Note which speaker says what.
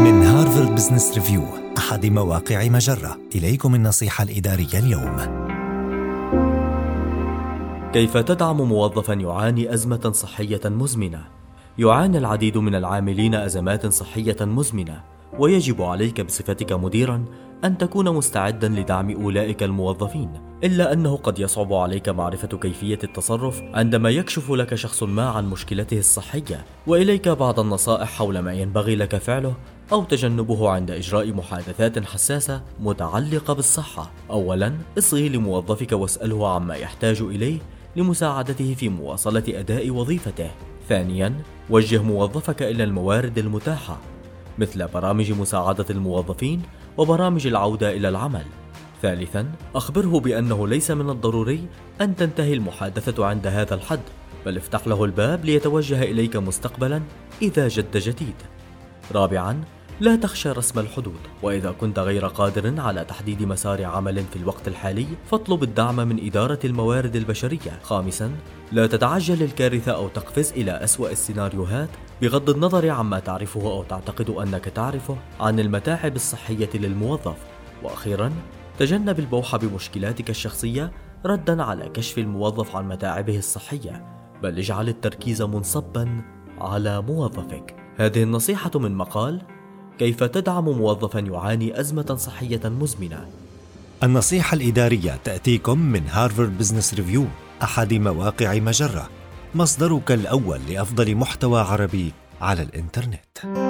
Speaker 1: من هارفارد بزنس ريفيو أحد مواقع مجرة. إليكم النصيحة الإدارية اليوم.
Speaker 2: كيف تدعم موظفا يعاني أزمة صحية مزمنة؟ يعاني العديد من العاملين أزمات صحية مزمنة ويجب عليك بصفتك مديرا أن تكون مستعدا لدعم أولئك الموظفين إلا أنه قد يصعب عليك معرفة كيفية التصرف عندما يكشف لك شخص ما عن مشكلته الصحية. وإليك بعض النصائح حول ما ينبغي لك فعله أو تجنبه عند إجراء محادثات حساسة متعلقة بالصحة أولا اصغي لموظفك واسأله عما يحتاج إليه لمساعدته في مواصلة أداء وظيفته ثانيا وجه موظفك إلى الموارد المتاحة مثل برامج مساعدة الموظفين وبرامج العودة إلى العمل. ثالثا، أخبره بأنه ليس من الضروري أن تنتهي المحادثة عند هذا الحد، بل افتح له الباب ليتوجه إليك مستقبلا إذا جد جديد. رابعا، لا تخشى رسم الحدود. وإذا كنت غير قادر على تحديد مسار عمل في الوقت الحالي فاطلب الدعم من إدارة الموارد البشرية. خامسا لا تتعجل الكارثة أو تقفز إلى أسوأ السيناريوهات بغض النظر عما تعرفه أو تعتقد أنك تعرفه عن المتاعب الصحية للموظف. وأخيرا تجنب البوح بمشكلاتك الشخصية ردا على كشف الموظف عن متاعبه الصحية. بل اجعل التركيز منصبا على موظفك. هذه النصيحة من مقال كيف تدعم موظفا يعاني أزمة صحية مزمنة؟
Speaker 1: النصيحة الإدارية تأتيكم من هارفارد بزنس ريفيو أحد مواقع مجرة مصدرك الأول لأفضل محتوى عربي على الإنترنت.